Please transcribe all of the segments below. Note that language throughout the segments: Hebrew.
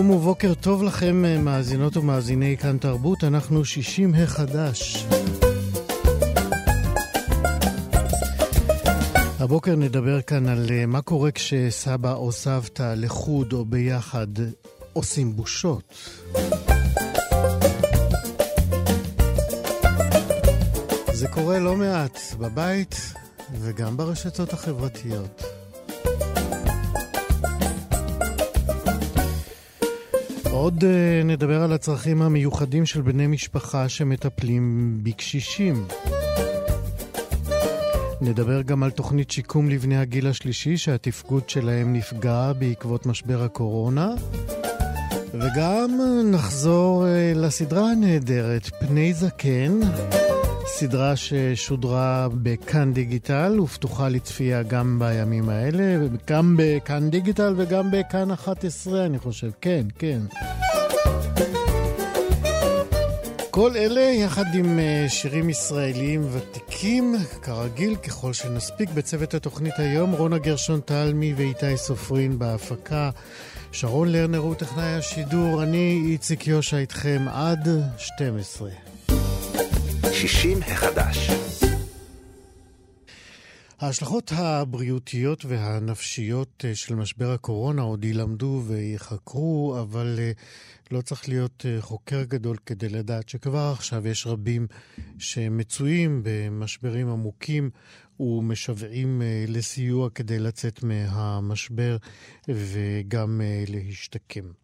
שלום ובוקר טוב לכם, מאזינות ומאזיני כאן תרבות, אנחנו שישים החדש. הבוקר נדבר כאן על אה, מה קורה כשסבא או סבתא לחוד או ביחד עושים בושות. זה קורה לא מעט בבית וגם ברשתות החברתיות. עוד uh, נדבר על הצרכים המיוחדים של בני משפחה שמטפלים בקשישים. נדבר גם על תוכנית שיקום לבני הגיל השלישי שהתפקוד שלהם נפגע בעקבות משבר הקורונה. וגם נחזור uh, לסדרה הנהדרת פני זקן. סדרה ששודרה בכאן דיגיטל ופתוחה לצפייה גם בימים האלה, גם בכאן דיגיטל וגם בכאן 11, אני חושב. כן, כן. כל אלה יחד עם אה, שירים ישראליים ותיקים, כרגיל, ככל שנספיק בצוות התוכנית היום, רונה גרשון תלמי ואיתי סופרין בהפקה. שרון לרנר הוא טכנאי השידור, אני איציק יושע איתכם עד 12. 60 החדש. ההשלכות הבריאותיות והנפשיות אה, של משבר הקורונה עוד ילמדו וייחקרו, אבל אה, לא צריך להיות אה, חוקר גדול כדי לדעת שכבר עכשיו יש רבים שמצויים במשברים עמוקים ומשוועים לסיוע כדי לצאת מהמשבר וגם להשתקם.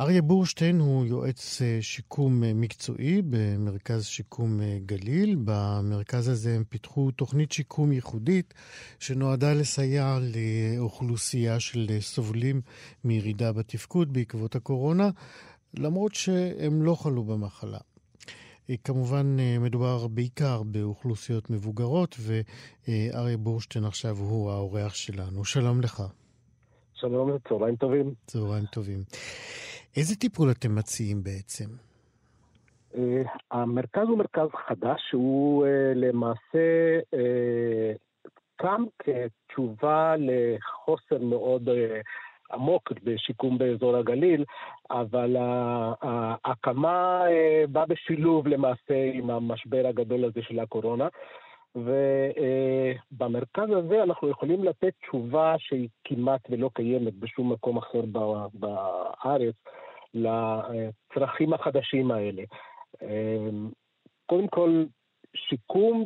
אריה בורשטיין הוא יועץ אה, שיקום אה, מקצועי במרכז שיקום אה, גליל. במרכז הזה הם פיתחו תוכנית שיקום ייחודית שנועדה לסייע לאוכלוסייה של סובלים מירידה בתפקוד בעקבות הקורונה, למרות שהם לא חלו במחלה. כמובן מדובר בעיקר באוכלוסיות מבוגרות, ואריה בורשטיין עכשיו הוא האורח שלנו. שלום לך. שלום, צהריים טובים. צהריים טובים. איזה טיפול אתם מציעים בעצם? Uh, המרכז הוא מרכז חדש, שהוא uh, למעשה uh, קם כתשובה לחוסר מאוד עמוק בשיקום באזור הגליל, אבל ההקמה באה בשילוב למעשה עם המשבר הגדול הזה של הקורונה. ובמרכז הזה אנחנו יכולים לתת תשובה שהיא כמעט ולא קיימת בשום מקום אחר בארץ לצרכים החדשים האלה. קודם כל, שיקום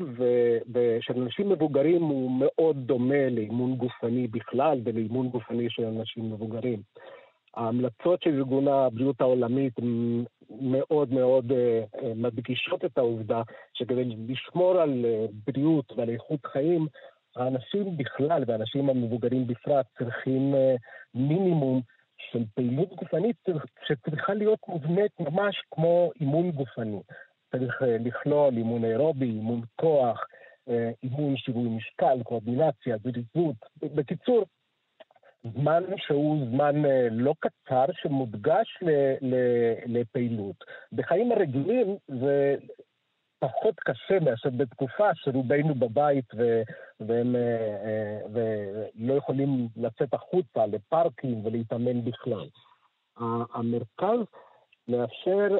של אנשים מבוגרים הוא מאוד דומה לאימון גופני בכלל ולאימון גופני של אנשים מבוגרים. ההמלצות של ארגון הבריאות העולמית מאוד מאוד אה, אה, מדגישות את העובדה שכדי לשמור על אה, בריאות ועל איכות חיים, האנשים בכלל והאנשים המבוגרים בפרט צריכים מינימום של פעילות גופנית שצריכה להיות מובנית ממש כמו אימון גופני. צריך לכלול אימון אירובי, אימון כוח, אימון שיווי משקל, קואורדינציה, זריזות. בקיצור, זמן שהוא זמן אה, לא קצר שמודגש לפעילות. בחיים הרגילים זה פחות קשה מאשר בתקופה שרובנו בבית ו, והם אה, אה, ולא יכולים לצאת החוצה לפארקים ולהתאמן בכלל. המרכז מאפשר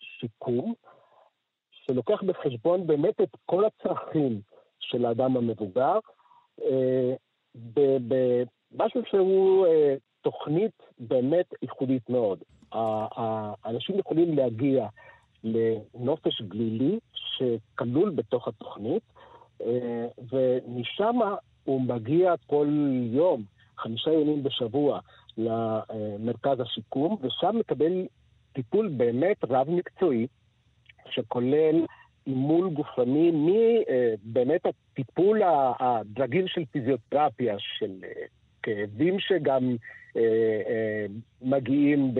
שיקום שלוקח בחשבון באמת את כל הצרכים של האדם המבוגר, משהו שהוא אה, תוכנית באמת ייחודית מאוד. האנשים יכולים להגיע לנופש גלילי שכלול בתוך התוכנית, אה, ומשם הוא מגיע כל יום, חמישה ימים בשבוע, למרכז השיקום, ושם מקבל טיפול באמת רב-מקצועי, שכולל אימון גופני מבאמת הטיפול הדרגיל של פיזיותרפיה, של אה, כאבים שגם אה, אה, מגיעים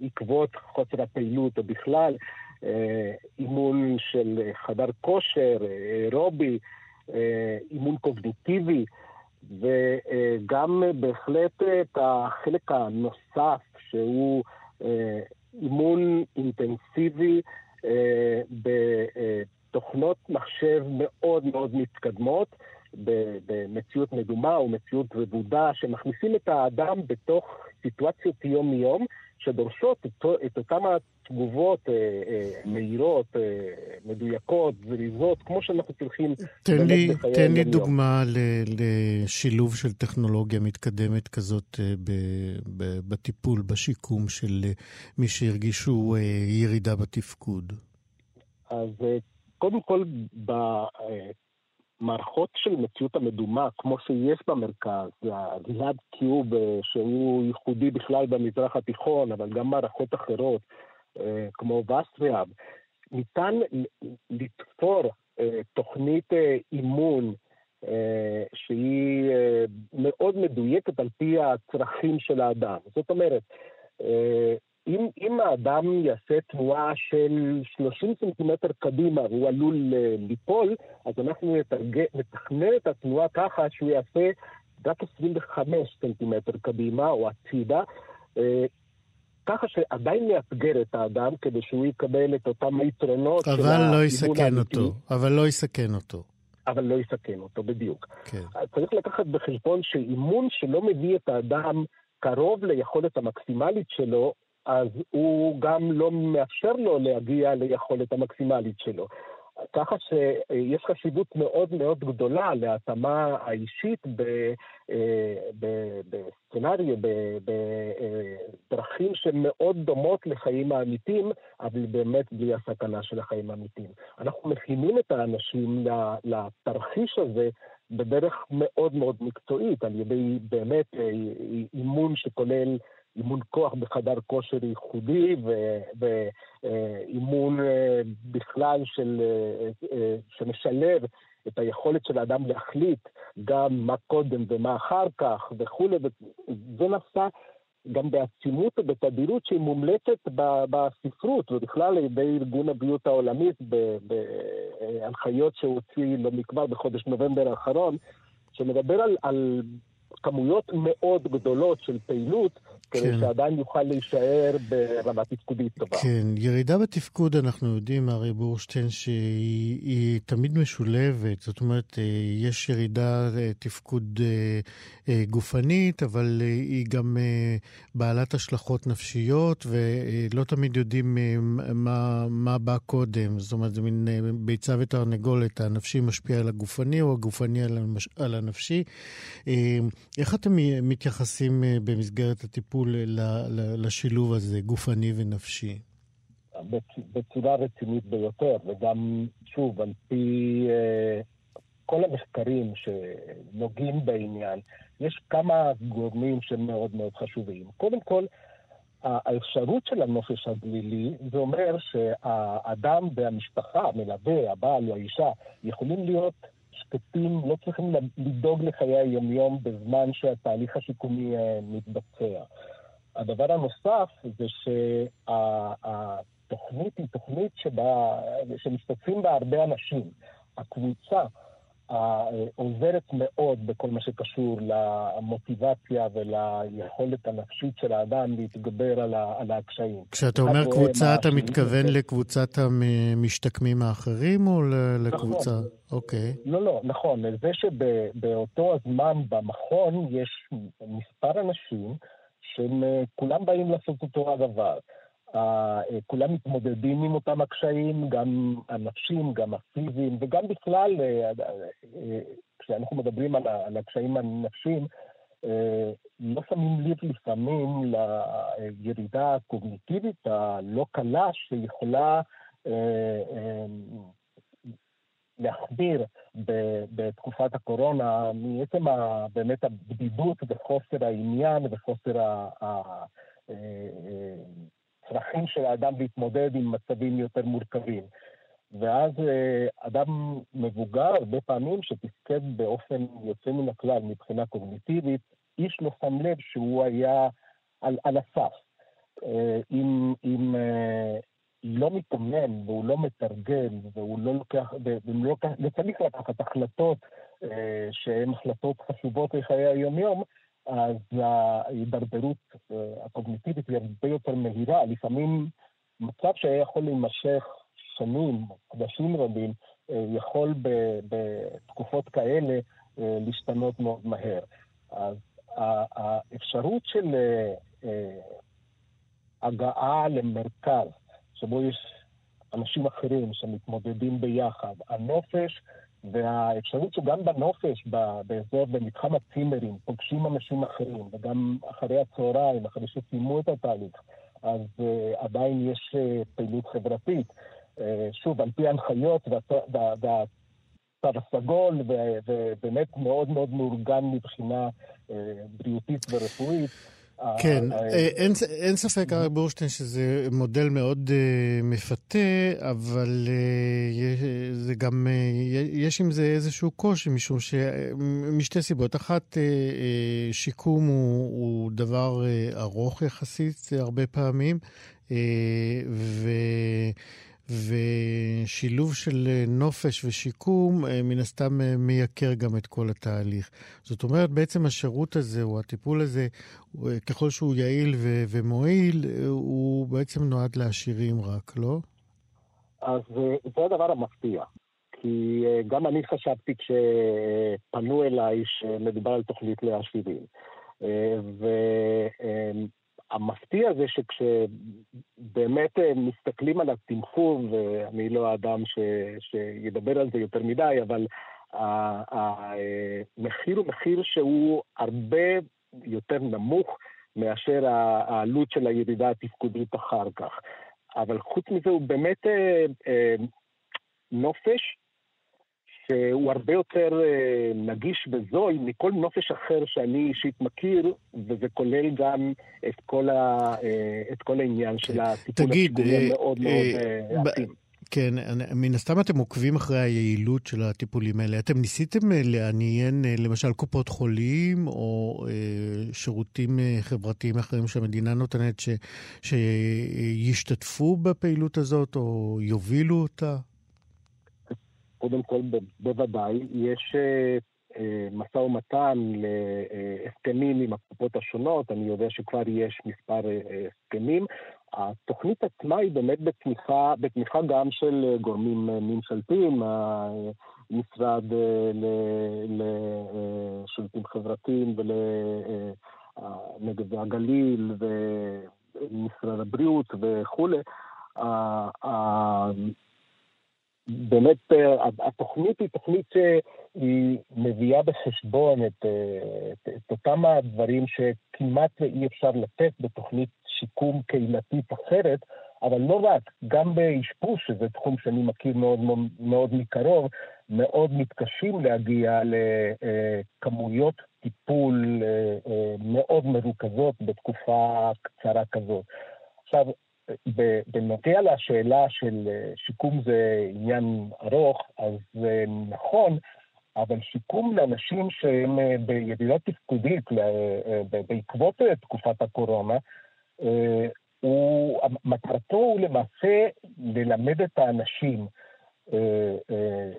בעקבות חוסר הפעילות, או בכלל אימון של חדר כושר, אירובי, אימון קוגניטיבי, וגם בהחלט את החלק הנוסף, שהוא אימון אינטנסיבי בתוכנות מחשב מאוד מאוד מתקדמות, במציאות מדומה או מציאות רבודה, שמכניסים את האדם בתוך סיטואציות יום-יום, שדורשות את, את אותן התגובות אה, אה, מהירות, אה, מדויקות, זריזות, כמו שאנחנו צריכים תן לי, תן לי דוגמה ל, לשילוב של טכנולוגיה מתקדמת כזאת אה, ב, ב, בטיפול, בשיקום של אה, מי שהרגישו אה, ירידה בתפקוד. אז אה, קודם כל, במערכות של מציאות המדומה, כמו שיש במרכז, הגלעד קיוב, אה, שהוא ייחודי בכלל במזרח התיכון, אבל גם מערכות אחרות, אה, כמו וסטריאב, ניתן לתפור תוכנית אימון שהיא מאוד מדויקת על פי הצרכים של האדם. זאת אומרת, אם, אם האדם יעשה תנועה של 30 סנטימטר קדימה והוא עלול אה, ליפול, אז אנחנו נתכנן את התנועה ככה שהוא יעשה רק 25 סנטימטר קדימה או הצידה, אה, ככה שעדיין יאתגר את האדם כדי שהוא יקבל את אותם היתרונות של האמיתי. אבל לא יסכן אותו, אבל לא יסכן אותו. אבל לא יסכן אותו, בדיוק. כן. צריך לקחת בחשבון שאימון שלא מביא את האדם קרוב ליכולת המקסימלית שלו, אז הוא גם לא מאפשר לו להגיע ליכולת המקסימלית שלו. ככה שיש חשיבות מאוד מאוד גדולה להתאמה האישית אה, בסצנריו, בדרכים שמאוד דומות לחיים האמיתיים, אבל באמת בלי הסכנה של החיים האמיתיים. אנחנו מכינים את האנשים לתרחיש הזה בדרך מאוד מאוד מקצועית, על ידי באמת אה, אימון שכולל אימון כוח בחדר כושר ייחודי ואימון אה, בכלל של, אה, אה, שמשלב את היכולת של האדם להחליט גם מה קודם ומה אחר כך וכולי, וזה נעשה גם בעצימות ובתדירות שהיא מומלצת בספרות ובכלל על ידי ארגון הבריאות העולמית בהנחיות שהוא הוציא לא מכבר בחודש נובמבר האחרון, שמדבר על, על כמויות מאוד גדולות של פעילות, כדי כן. שעדיין יוכל להישאר ברמה תפקודית טובה. כן, ירידה בתפקוד, אנחנו יודעים, ארי בורשטיין, שהיא תמיד משולבת. זאת אומרת, אה, יש ירידה אה, תפקוד אה, גופנית, אבל היא גם בעלת השלכות נפשיות, ולא תמיד יודעים מה, מה בא קודם. זאת אומרת, זה מין ביצה ותרנגולת, הנפשי משפיע על הגופני, או הגופני על הנפשי. איך אתם מתייחסים במסגרת הטיפול? לשילוב הזה, גופני ונפשי? בצורה רצינית ביותר, וגם, שוב, על פי אה, כל המחקרים שנוגעים בעניין, יש כמה גורמים שמאוד מאוד חשובים. קודם כל, האפשרות של הנופש הגלילי, זה אומר שהאדם והמשפחה, המלווה, הבעל או האישה, יכולים להיות שקטים, לא צריכים לדאוג לחיי היומיום בזמן שהתהליך השיקומי אה, מתבצע. הדבר הנוסף זה שהתוכנית היא תוכנית שבה, שמשתתפים בה הרבה אנשים. הקבוצה עוזרת מאוד בכל מה שקשור למוטיבציה וליכולת הנפשית של האדם להתגבר על, על הקשיים. כשאתה אומר קבוצה, אתה מתכוון לקבוצת המשתקמים האחרים או לקבוצה? נכון. אוקיי. לא, לא, נכון. זה שבאותו הזמן במכון יש מספר אנשים שהם אה, כולם באים לעשות אותו הדבר. אה, כולם מתמודדים עם אותם הקשיים, גם הנפשיים, גם הפיזיים, וגם בכלל, אה, כשאנחנו מדברים על, הקשיים הנפשיים, לא שמים לב לפעמים לירידה הקוגניטיבית הלא קלה שיכולה להחמיר בתקופת הקורונה מעצם באמת הבדידות וחוסר העניין וחוסר הצרכים של האדם להתמודד עם מצבים יותר מורכבים. ואז אה, אדם מבוגר, הרבה פעמים, שתפקד באופן יוצא מן הכלל מבחינה קוגניטיבית, איש לא שם לב שהוא היה על, על הסף. אה, אם, אם אה, לא מתאמן והוא לא מתרגל והוא לא לוקח, לא, לא צריך לקחת החלטות שהן החלטות חשובות לחיי היום-יום, אז ההידרדרות הקוגניטיבית היא הרבה יותר מהירה. לפעמים מצב שהיה יכול להימשך שנים, חודשים רבים, אה, יכול בתקופות כאלה אה, להשתנות מאוד מהר. אז האפשרות של אה, הגעה למרכז, שבו יש אנשים אחרים שמתמודדים ביחד, הנופש והאפשרות שגם בנופש, באזור, במתחם הצימרים, פוגשים אנשים אחרים, וגם אחרי הצהריים, אחרי שסיימו את התהליך, אז uh, עדיין יש uh, פעילות חברתית. אה, שוב, על פי ההנחיות והצו הסגול, ובאמת מאוד מאוד מאורגן מבחינה אה, בריאותית ורפואית. כן, אה, אין, אין ספק, ארי בורשטיין, שזה מודל מאוד uh, מפתה, אבל uh, זה גם, uh, יש עם זה איזשהו קושי, משום ש... משתי סיבות. אחת, uh, uh, שיקום הוא, הוא דבר uh, ארוך יחסית, הרבה פעמים, uh, ו... ושילוב של אה, נופש ושיקום אה, מן הסתם אה, מייקר גם את כל התהליך. זאת אומרת, בעצם השירות הזה, או הטיפול הזה, ככל שהוא יעיל ו- ומועיל, הוא בעצם נועד לעשירים רק, לא? אז זה הדבר המפתיע. כי גם אני חשבתי כשפנו אליי שמדובר על תוכנית לעשירים. המפתיע זה שכשבאמת אה, מסתכלים על התמחור, ואני לא האדם ש, שידבר על זה יותר מדי, אבל המחיר הוא מחיר שהוא הרבה יותר נמוך מאשר העלות של הירידה התפקודית אחר כך. אבל חוץ מזה הוא באמת אה, אה, נופש שהוא הרבה יותר אה, נגיש וזול מכל נופש אחר שאני אישית מכיר, וזה כולל גם את כל, ה, אה, את כל העניין של הטיפול השיקומי המאוד מאוד עתים. אה, כן, מן הסתם אתם עוקבים אחרי היעילות של הטיפולים האלה. אתם ניסיתם לעניין למשל קופות חולים או שירותים חברתיים אחרים שהמדינה נותנת ש, שישתתפו בפעילות הזאת או יובילו אותה? קודם כל, בוודאי, יש אה, אה, משא ומתן להסכמים עם הקופות השונות, אני יודע שכבר יש מספר אה, הסכמים. התוכנית עצמה היא באמת בתמיכה, בתמיכה גם של גורמים ממשלתיים, המשרד לשירותים חברתיים ולנגב והגליל ומשרד הבריאות וכולי. באמת אה, התוכנית היא תוכנית שהיא מביאה בחשבון את, אה, את, את אותם הדברים שכמעט אי אפשר לתת בתוכנית שיקום קהילתית אחרת, אבל לא רק, גם באשפוז, שזה תחום שאני מכיר מאוד מאוד מקרוב, מאוד מתקשים להגיע לכמויות טיפול אה, מאוד מרוכזות בתקופה קצרה כזאת. עכשיו, בנוגע לשאלה של אה, שיקום זה עניין ארוך, אז זה נכון, אבל שיקום לאנשים שהם אה, בירידה תפקודית אה, בעקבות תקופת הקורונה, הוא, מטרתו הוא למעשה ללמד את האנשים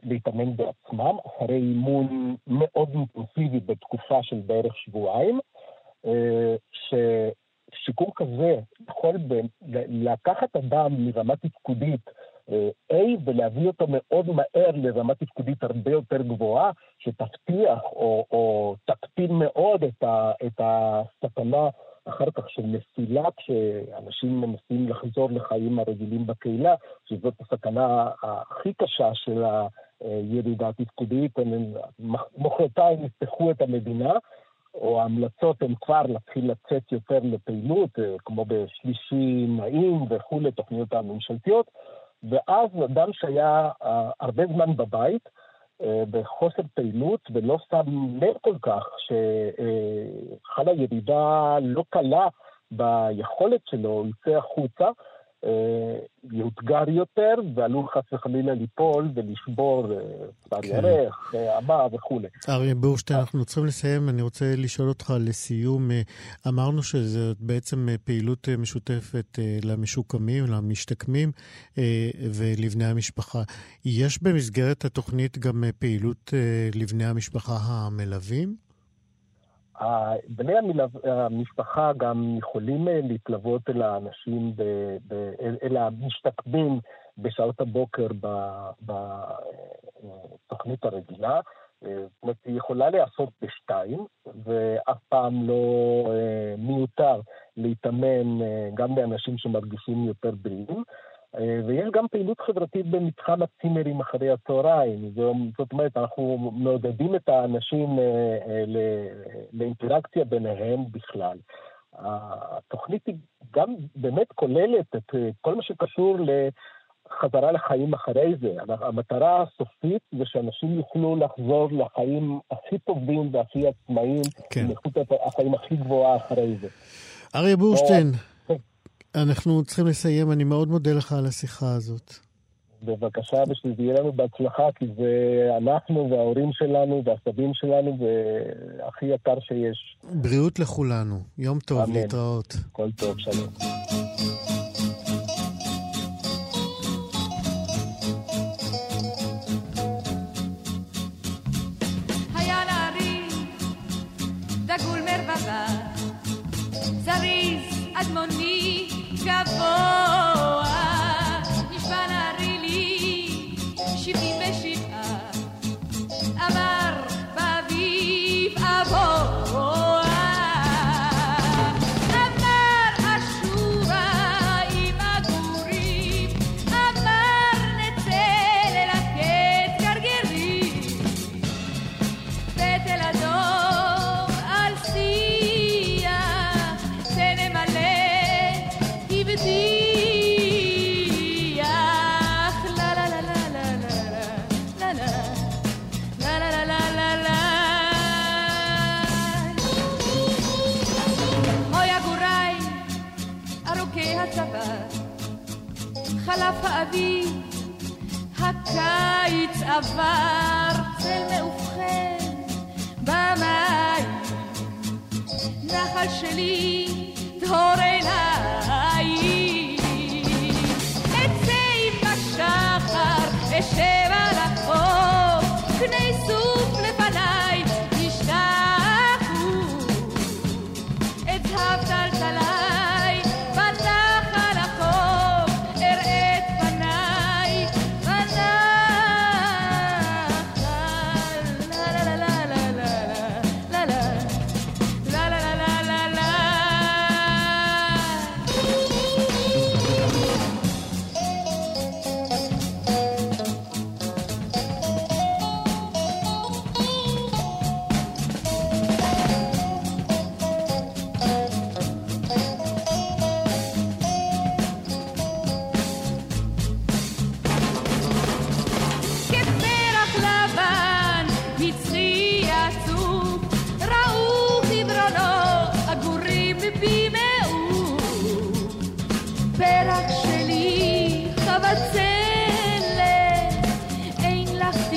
להתאמן בעצמם, אחרי אימון מאוד אינטנסיבי בתקופה של בערך שבועיים, ש... שיקום כזה יכול ב- לקחת אדם מרמה תפקודית אה, A ולהביא אותו מאוד מהר לרמה תפקודית הרבה יותר גבוהה, שתבטיח או, או תקטין מאוד את, ה, את הסכנה אחר כך של נפילה כשאנשים מנסים לחזור לחיים הרגילים בקהילה, שזאת הסכנה הכי קשה של ירידה תפקודית, מחרתיים יפתחו את המדינה, או ההמלצות הן כבר להתחיל לצאת יותר לפעילות, כמו בשלישי נעים וכולי, תוכניות הממשלתיות, ואז אדם שהיה הרבה זמן בבית, בחוסר פעילות, ולא שם לב כל כך שחלה ירידה לא קלה ביכולת שלו, יצא החוצה, אה, יאותגר יותר, ועלול חס וחלילה ליפול ולשבור צד אה, כן. ירך, אמה אה, וכולי. אריה בורשטיין, אנחנו צריכים לסיים. אני רוצה לשאול אותך לסיום. אמרנו שזאת בעצם פעילות משותפת למשוקמים, למשתקמים ולבני המשפחה. יש במסגרת התוכנית גם פעילות לבני המשפחה המלווים? בני המשפחה גם יכולים אה, להתלוות אל האנשים, ב, ב, אל המשתקמים בשעות הבוקר בתוכנית הרגילה. אה, זאת אומרת, היא יכולה להיעשות בשתיים, ואף פעם לא אה, מיותר להתאמן גם באנשים שמרגישים יותר בריאים. אה, ויש גם פעילות חברתית במתחם הצימרים אחרי הצהריים. זאת אומרת, אנחנו מעודדים את האנשים אה, אה, לאינטראקציה ביניהם בכלל. התוכנית היא גם באמת כוללת את כל מה שקשור לחזרה לחיים אחרי זה. המטרה הסופית זה שאנשים יוכלו לחזור לחיים הכי טובים והכי עצמאיים, כן. עם איכות החיים הכי גבוהה אחרי זה. אריה בורשטיין. אנחנו צריכים לסיים, אני מאוד מודה לך על השיחה הזאת. בבקשה, ושזה יהיה לנו בהצלחה, כי זה אנחנו וההורים שלנו והסבים שלנו, והכי יקר שיש. בריאות לכולנו. יום טוב, אמן. להתראות. כל טוב, שלום.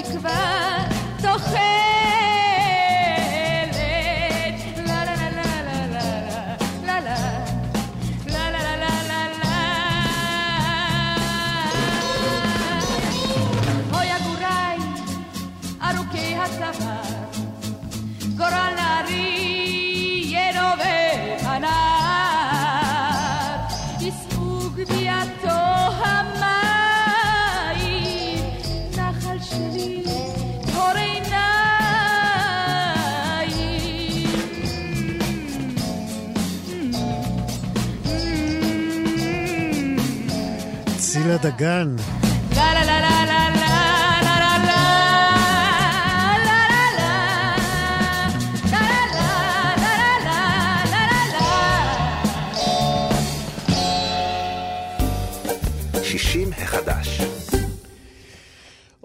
fikve the gun.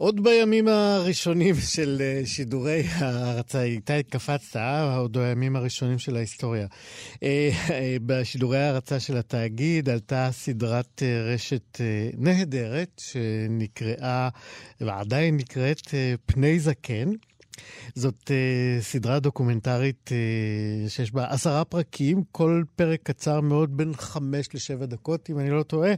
עוד בימים הראשונים של אה, שידורי ההרצה, איתי קפצת, אה? עוד בימים הראשונים של ההיסטוריה. אה, אה, בשידורי ההרצה של התאגיד עלתה סדרת רשת נהדרת, שנקראה, ועדיין נקראת, פני זקן. זאת uh, סדרה דוקומנטרית uh, שיש בה עשרה פרקים, כל פרק קצר מאוד, בין חמש לשבע דקות, אם אני לא טועה.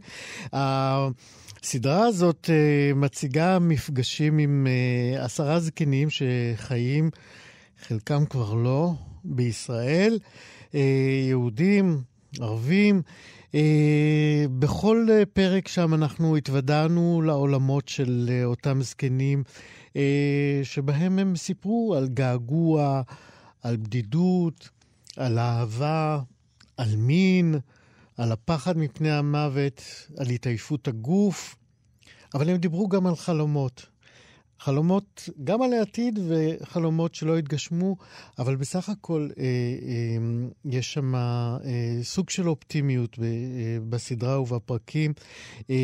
הסדרה הזאת uh, מציגה מפגשים עם uh, עשרה זקנים שחיים, חלקם כבר לא, בישראל, uh, יהודים, ערבים. בכל פרק שם אנחנו התוודענו לעולמות של אותם זקנים אה, שבהם הם סיפרו על געגוע, על בדידות, על אהבה, על מין, על הפחד מפני המוות, על התעייפות הגוף, אבל הם דיברו גם על חלומות. חלומות גם על העתיד וחלומות שלא התגשמו, אבל בסך הכל אה, אה, יש שם אה, סוג של אופטימיות ב, אה, בסדרה ובפרקים, אה,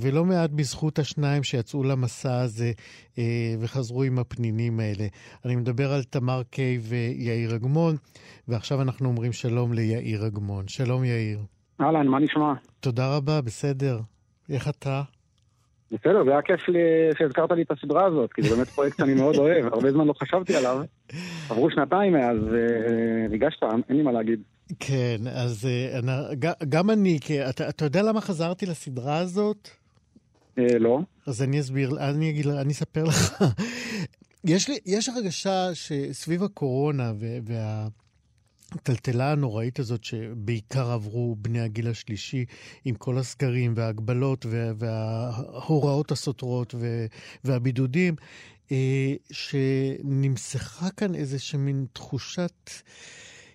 ולא מעט בזכות השניים שיצאו למסע הזה אה, וחזרו עם הפנינים האלה. אני מדבר על תמר קיי ויאיר אגמון, ועכשיו אנחנו אומרים שלום ליאיר אגמון. שלום יאיר. אהלן, מה נשמע? תודה רבה, בסדר. איך אתה? בסדר, זה היה כיף שהזכרת לי את הסדרה הזאת, כי זה באמת פרויקט שאני מאוד אוהב, הרבה זמן לא חשבתי עליו. עברו שנתיים מאז, אה, ריגשת, אין לי מה להגיד. כן, אז אה, גם אני, אתה יודע למה חזרתי לסדרה הזאת? אה, לא. אז אני אסביר, אני אגיד, אני אספר לך. יש הרגשה שסביב הקורונה וה... הטלטלה הנוראית הזאת שבעיקר עברו בני הגיל השלישי עם כל הסגרים וההגבלות וההוראות הסותרות והבידודים, אה, שנמסכה כאן איזושהי מין תחושת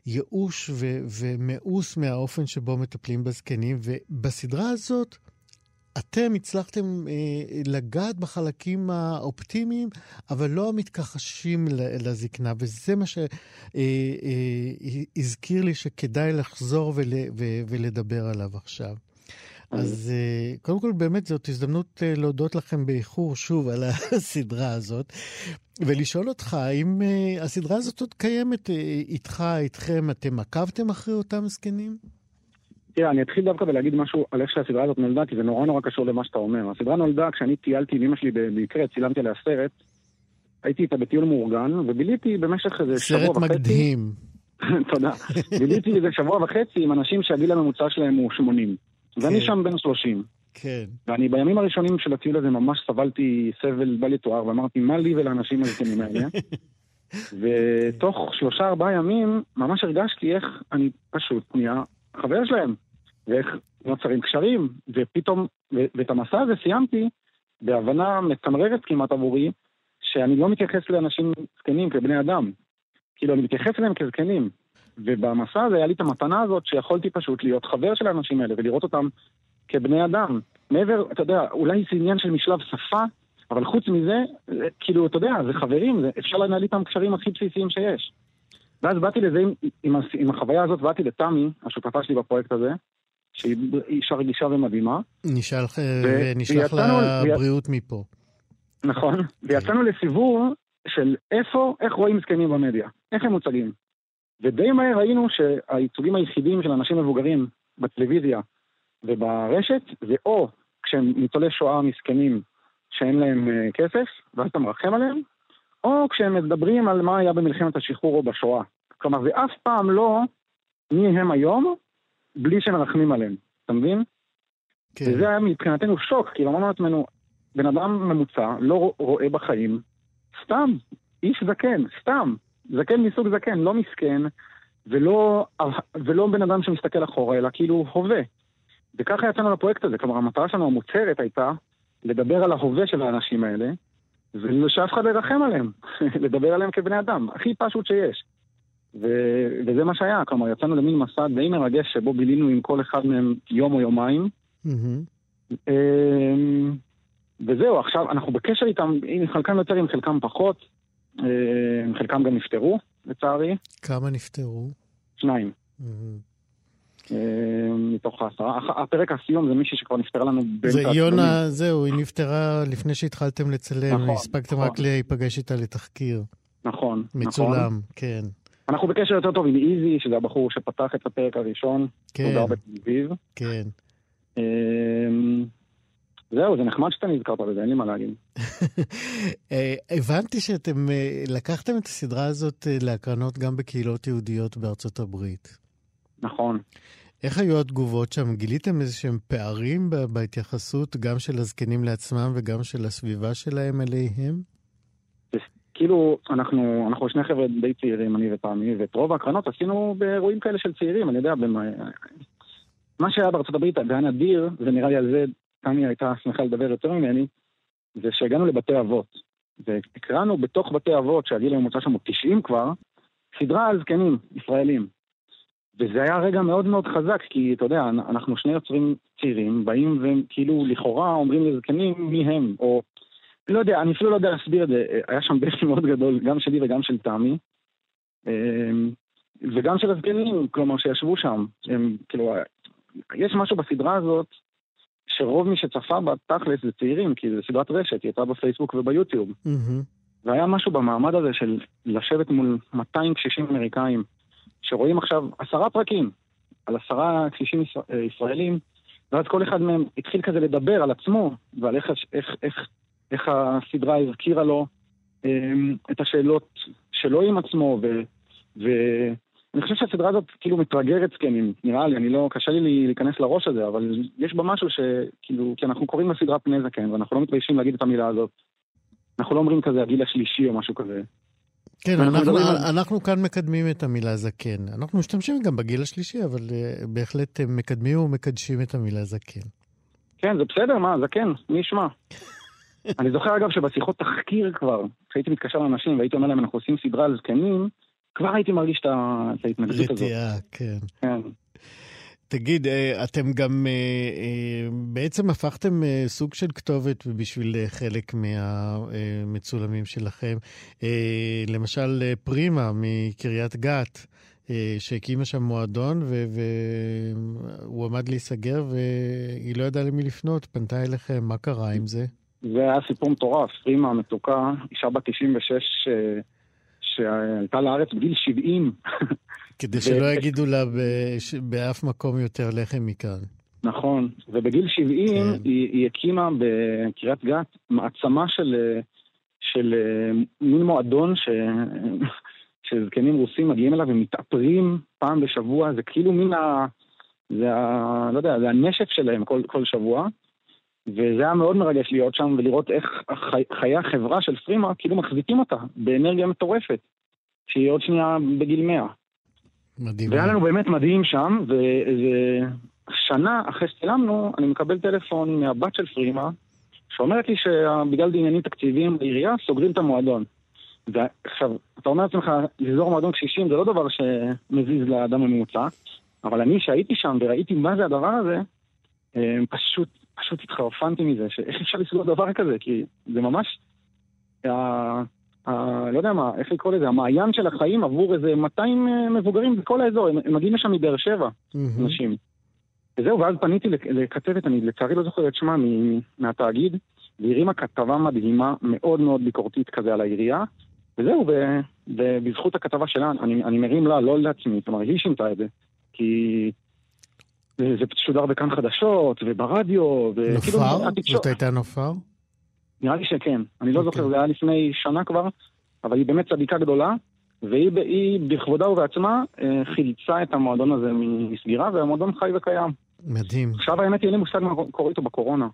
ייאוש ומאוס מהאופן שבו מטפלים בזקנים, ובסדרה הזאת אתם הצלחתם אה, לגעת בחלקים האופטימיים, אבל לא המתכחשים לזקנה, וזה מה שהזכיר אה, אה, לי שכדאי לחזור ול, ו, ולדבר עליו עכשיו. אז אה, קודם כל, באמת זאת הזדמנות אה, להודות לכם באיחור שוב על הסדרה הזאת, ולשאול אותך, האם אה, הסדרה הזאת עוד קיימת איתך, איתכם, אתם עקבתם אחרי אותם זקנים? תראה, אני אתחיל דווקא בלהגיד משהו על איך שהסדרה הזאת נולדה, כי זה נורא נורא קשור למה שאתה אומר. הסדרה נולדה כשאני טיילתי עם אמא שלי במקרה, צילמתי עליה סרט, הייתי איתה בטיול מאורגן, וביליתי במשך איזה שבוע וחצי... סרט מדהים. תודה. ביליתי איזה שבוע וחצי עם אנשים שהגיל הממוצע שלהם הוא 80. ואני כן. שם בן 30. כן. ואני בימים הראשונים של הטיול הזה ממש סבלתי סבל בל יתואר, ואמרתי, מה לי ולאנשים הזקנים האלה? ותוך שלושה ארבעה ימים ממש הרגשתי איך אני פשוט נהיה חבר שלהם. ואיך נוצרים קשרים, ופתאום, ואת המסע הזה סיימתי בהבנה מצמררת כמעט עבורי, שאני לא מתייחס לאנשים זקנים כבני אדם. כאילו, אני מתייחס אליהם כזקנים. ובמסע הזה היה לי את המתנה הזאת שיכולתי פשוט להיות חבר של האנשים האלה ולראות אותם כבני אדם. מעבר, אתה יודע, אולי זה עניין של משלב שפה, אבל חוץ מזה, כאילו, אתה יודע, זה חברים, זה, אפשר לנהל איתם קשרים הכי בסיסיים שיש. ואז באתי לזה עם, עם, עם החוויה הזאת, באתי לתמי, השותפה שלי בפרויקט הזה, שהיא אישה רגישה ומדהימה. נשלח, ונשלח לה בריאות מפה. נכון, ויצאנו לסיבוב של איפה, איך רואים זקנים במדיה, איך הם מוצגים. ודי מהר ראינו שהייצוגים היחידים של אנשים מבוגרים בטלוויזיה וברשת זה או כשהם ניצולי שואה מסכנים שאין להם uh, כסף, ואז אתה מרחם עליהם, או כשהם מדברים על מה היה במלחמת השחרור או בשואה. כלומר, זה אף פעם לא מי הם היום, בלי שמרחמים עליהם, אתה מבין? כן. וזה היה מבחינתנו שוק, כי אמרנו לעצמנו, בן אדם ממוצע לא רואה בחיים סתם, איש זקן, סתם, זקן מסוג זקן, לא מסכן, ולא, ולא בן אדם שמסתכל אחורה, אלא כאילו הווה. וככה יצאנו לפרויקט הזה, כלומר המטרה שלנו המוצהרת הייתה לדבר על ההווה של האנשים האלה, ושאף אחד לא ירחם עליהם, לדבר עליהם כבני אדם, הכי פשוט שיש. ו- וזה מה שהיה, כלומר, יצאנו למין מסע די מרגש שבו בילינו עם כל אחד מהם יום או יומיים. Mm-hmm. וזהו, עכשיו אנחנו בקשר איתם, עם חלקם יותר, עם חלקם פחות. אמ, חלקם גם נפטרו, לצערי. כמה נפטרו? שניים. Mm-hmm. מתוך העשרה. הפרק הסיום זה מישהי שכבר נפטרה לנו באמצע זה. יונה, זהו, היא נפטרה לפני שהתחלתם לצלם, נכון, הספקתם נכון. רק להיפגש איתה לתחקיר. נכון, נכון. מצולם, כן. אנחנו בקשר יותר טוב עם איזי, שזה הבחור שפתח את הפרק הראשון. כן, הוא גר בתל אביב. כן. אמ, זהו, זה נחמד שאתה נזכרת בזה, אין לי מה להגיד. אה, הבנתי שאתם אה, לקחתם את הסדרה הזאת אה, להקרנות גם בקהילות יהודיות בארצות הברית. נכון. איך היו התגובות שם? גיליתם איזה שהם פערים בהתייחסות גם של הזקנים לעצמם וגם של הסביבה שלהם אליהם? כאילו, אנחנו, אנחנו שני חבר'ה די צעירים, אני ותמי, ואת רוב ההקרנות עשינו באירועים כאלה של צעירים, אני יודע, במה... מה שהיה בארצות הברית היה נדיר, ונראה לי על זה תמי הייתה שמחה לדבר יותר ממני, זה שהגענו לבתי אבות. והקראנו בתוך בתי אבות, שהגיל הממוצע שם הוא 90 כבר, סדרה על זקנים ישראלים. וזה היה רגע מאוד מאוד חזק, כי אתה יודע, אנחנו שני יוצרים צעירים, באים וכאילו לכאורה אומרים לזקנים מי הם, או לא יודע, אני אפילו לא יודע להסביר את זה, היה שם בכי מאוד גדול, גם שלי וגם של תמי, אמ, וגם של הזקנים, כלומר, שישבו שם. הם, כאילו, יש משהו בסדרה הזאת, שרוב מי שצפה בה תכלס זה צעירים, כי זו סדרת רשת, היא יצאה בפייסבוק וביוטיוב. מהמם. והיה משהו במעמד הזה של לשבת מול 200 קשישים אמריקאים, שרואים עכשיו עשרה פרקים על עשרה קשישים אה, ישראלים, ואז כל אחד מהם התחיל כזה לדבר על עצמו, ועל איך, איך, איך, איך הסדרה הזכירה לו אמ, את השאלות שלו עם עצמו, ו, ואני חושב שהסדרה הזאת כאילו מתרגרת זקנים, נראה לי, אני לא, קשה לי להיכנס לראש הזה, אבל יש בה משהו שכאילו, כי אנחנו קוראים לסדרה פני זקן, ואנחנו לא מתביישים להגיד את המילה הזאת. אנחנו לא אומרים כזה הגיל השלישי או משהו כזה. כן, אנחנו, מדברים על- אנחנו כאן מקדמים את המילה זקן. אנחנו משתמשים גם בגיל השלישי, אבל uh, בהחלט uh, מקדמים ומקדשים את המילה זקן. כן, זה בסדר, מה, זקן, מי ישמע. אני זוכר אגב שבשיחות תחקיר כבר, כשהייתי מתקשר לאנשים והייתי אומר להם אנחנו עושים סדרה על זקנים, כבר הייתי מרגיש את ההתנגדות הזאת. רתיעה, כן. כן. תגיד, אה, אתם גם אה, אה, בעצם הפכתם סוג של כתובת בשביל חלק מהמצולמים שלכם. למשל, פרימה מקריית גת, שהקימה שם מועדון, והוא עמד להיסגר, והיא לא ידעה למי לפנות, פנתה אליכם, מה קרה עם זה? זה היה סיפור מטורף, פרימה המתוקה, אישה בת 96 אה, שעלתה לארץ בגיל 70. כדי שלא יגידו לה באף מקום יותר לחם מכאן. נכון, ובגיל 70 כן. היא, היא הקימה בקריית גת מעצמה של, אה, של אה, מין מועדון ש... שזקנים רוסים מגיעים אליו ומתאפרים פעם בשבוע, זה כאילו מין ה... זה ה... לא יודע, זה הנשף שלהם כל, כל שבוע. וזה היה מאוד מרגש להיות שם ולראות איך החי... חיי החברה של פרימה כאילו מחזיקים אותה באנרגיה מטורפת, שהיא עוד שנייה בגיל 100. מדהים. והיה לנו באמת מדהים שם, ושנה אחרי שצילמנו, אני מקבל טלפון מהבת של פרימה, שאומרת לי שבגלל עניינים תקציביים בעירייה, סוגרים את המועדון. ועכשיו, אתה אומר לעצמך, לסגור מועדון קשישים זה לא דבר שמזיז לאדם הממוצע, אבל אני שהייתי שם וראיתי מה זה הדבר הזה, אה, פשוט, פשוט התחרפנתי מזה, שאיך אפשר לסגור דבר כזה, כי זה ממש, ה, ה, לא יודע מה, איך לקרוא לזה, המעיין של החיים עבור איזה 200 אה, מבוגרים בכל האזור, הם, הם מגיעים לשם מבאר שבע, מהמם. אנשים. וזהו, ואז פניתי לכתבת, אני לצערי לא זוכר את שמה, מהתאגיד, והיא הרימה כתבה מדהימה, מאוד מאוד ביקורתית כזה על העירייה, וזהו, ובזכות הכתבה שלה, אני, אני מרים לה, לא לעצמי, כלומר, היא שינתה את זה, כי זה, שודר בכאן חדשות, וברדיו, וכאילו, נופר? התקשור- זאת הייתה נופר? נראה לי שכן, אני לא אוקיי. זוכר, זה היה לפני שנה כבר, אבל היא באמת צדיקה גדולה, והיא בכבודה ובעצמה אה, חילצה את המועדון הזה מסגירה, והמועדון חי וקיים. מדהים. עכשיו האמת אין לי מושג מה קורה איתו בקורונה.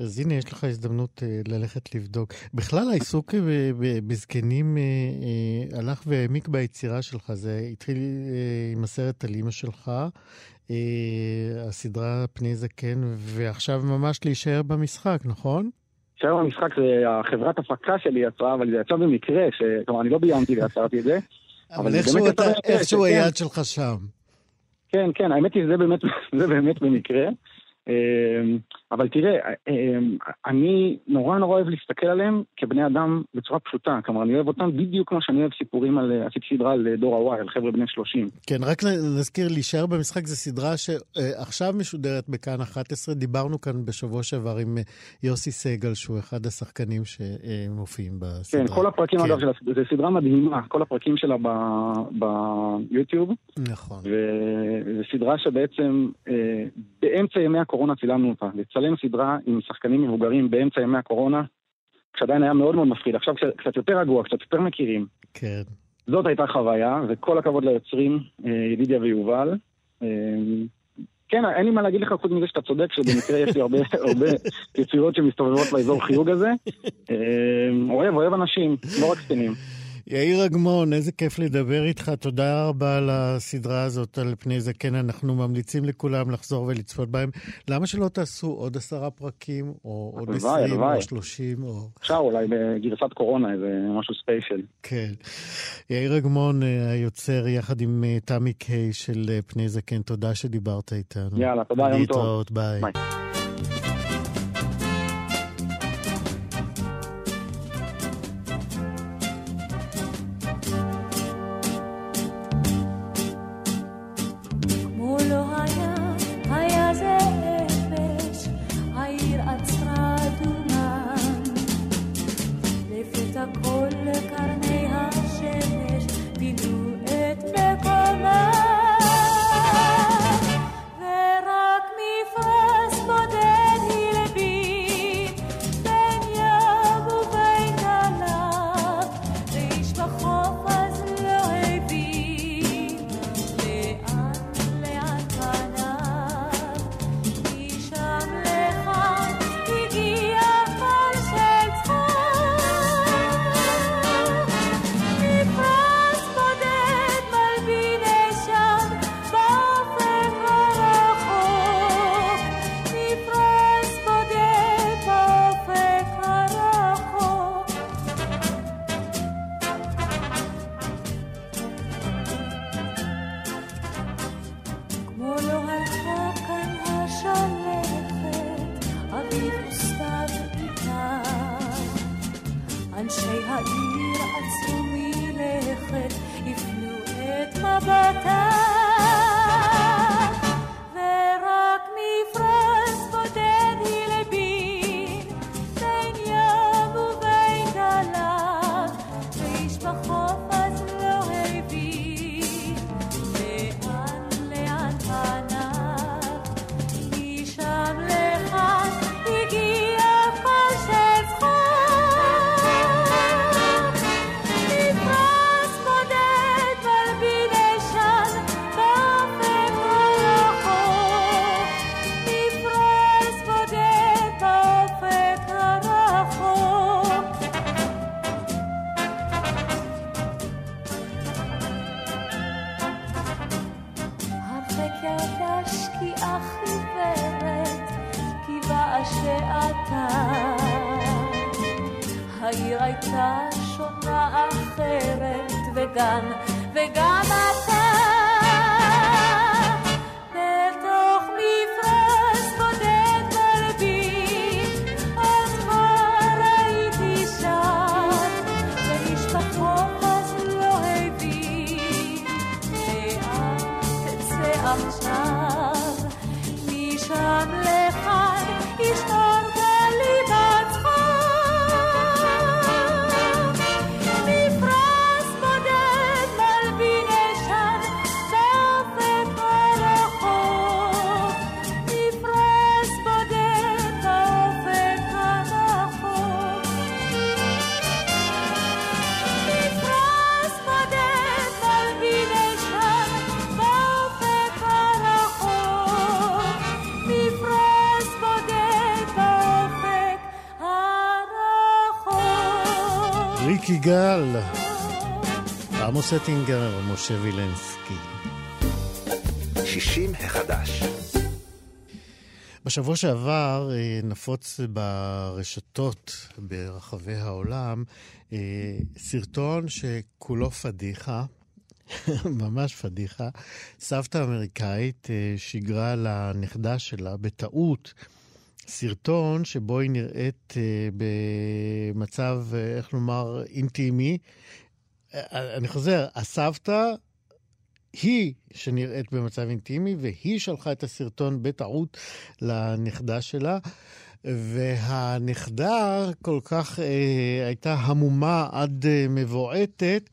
אז הנה, יש לך הזדמנות אה, ללכת לבדוק. בכלל, העיסוק ב- בזקנים אה, הלך והעמיק ביצירה שלך. זה התחיל עם הסרט על אימא שלך, הסדרה פני זקן, ועכשיו ממש להישאר במשחק, נכון? עכשיו המשחק זה החברת הפקה שלי יצרה, אבל זה יצא במקרה, ש... כלומר, אני לא ביימתי ויצרתי את זה. אבל איכשהו אתה- איכשהו כן. היד שלך שם. כן, כן, האמת היא, זה באמת, זה באמת במקרה. אה, אבל תראה, אה, אני נורא נורא אוהב להסתכל עליהם כבני אדם בצורה פשוטה. כלומר, אני אוהב אותם בדיוק כמו שאני אוהב סיפורים על, אה, עשיתי סדרה על דור הוואי, על חבר'ה בני 30. כן, רק נזכיר, להישאר במשחק זו סדרה שעכשיו משודרת בכאן 11. דיברנו כאן בשבוע שעבר עם אה, יוסי סגל, שהוא אחד השחקנים שמופיעים בסדרה. כן, כל הפרקים, כן. אגב, של הס- זו סדרה מדהימה, כל הפרקים שלה ב- ביוטיוב. נכון. וזו סדרה שבעצם אה, באמצע ימי הקורונה צילמנו אותה. לצלם סדרה עם שחקנים מבוגרים באמצע ימי הקורונה, כשעדיין היה מאוד מאוד מפחיד. עכשיו קצת- יותר רגוע, קצת יותר מכירים. כן. זאת הייתה חוויה, וכל הכבוד ליוצרים, אה, ידידיה ויובל. אה, כן, אין לי מה להגיד לך חוץ מזה שאתה צודק, שבמקרה יש לי הרבה, הרבה יצירות שמסתובבות באזור חיוג הזה. אה, אוהב, אוהב אנשים, לא רק קטנים. יאיר אגמון, איזה כיף לדבר איתך. תודה רבה על הסדרה הזאת, על פני זקן. אנחנו ממליצים לכולם לחזור ולצפות בהם. למה שלא תעשו עוד עשרה פרקים, או עוד עשרים. או שלושים, או... אפשר אולי בגרסת קורונה, איזה משהו special. כן. יאיר אגמון, אה, היוצר, יחד עם אה, תמי קיי של אה, פני זקן, תודה שדיברת איתנו. יאללה, תודה, יום טוב. להתראות, ביי. ביי. עמוס אטינגר, משה וילנסקי. 60 החדש. בשבוע שעבר אה, נפוץ ברשתות ברחבי העולם אה, סרטון שכולו פדיחה, ממש פדיחה. סבתא אמריקאית אה, שיגרה לנכדה שלה בטעות סרטון שבו היא נראית במצב, איך לומר, אינטימי. אני חוזר, הסבתא היא שנראית במצב אינטימי, והיא שלחה את הסרטון בטעות לנכדה שלה. והנכדה כל כך אה, הייתה המומה עד אה, מבועטת,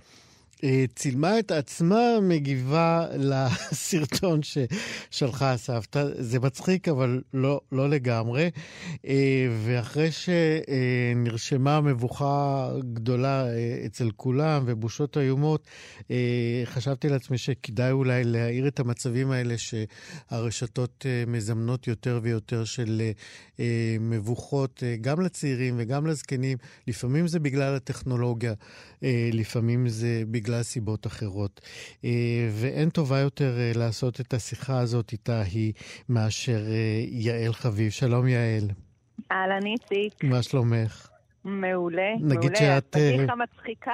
צילמה את עצמה מגיבה לסרטון ששלחה הסבתא. זה מצחיק, אבל לא, לא לגמרי. אה, ואחרי שנרשמה מבוכה גדולה אה, אצל כולם ובושות איומות, חשבתי לעצמי שכדאי אולי להאיר את המצבים האלה שהרשתות מזמנות יותר ויותר של מבוכות, גם לצעירים וגם לזקנים. לפעמים זה בגלל הטכנולוגיה, לפעמים זה בגלל... בגלל סיבות אחרות. אה, ואין טובה יותר אה, לעשות את השיחה הזאת איתה היא מאשר אה, יעל חביב. שלום יעל. אהלן איציק. מה שלומך? מעולה, נגיד מעולה. שאת... פדיחה מצחיקה.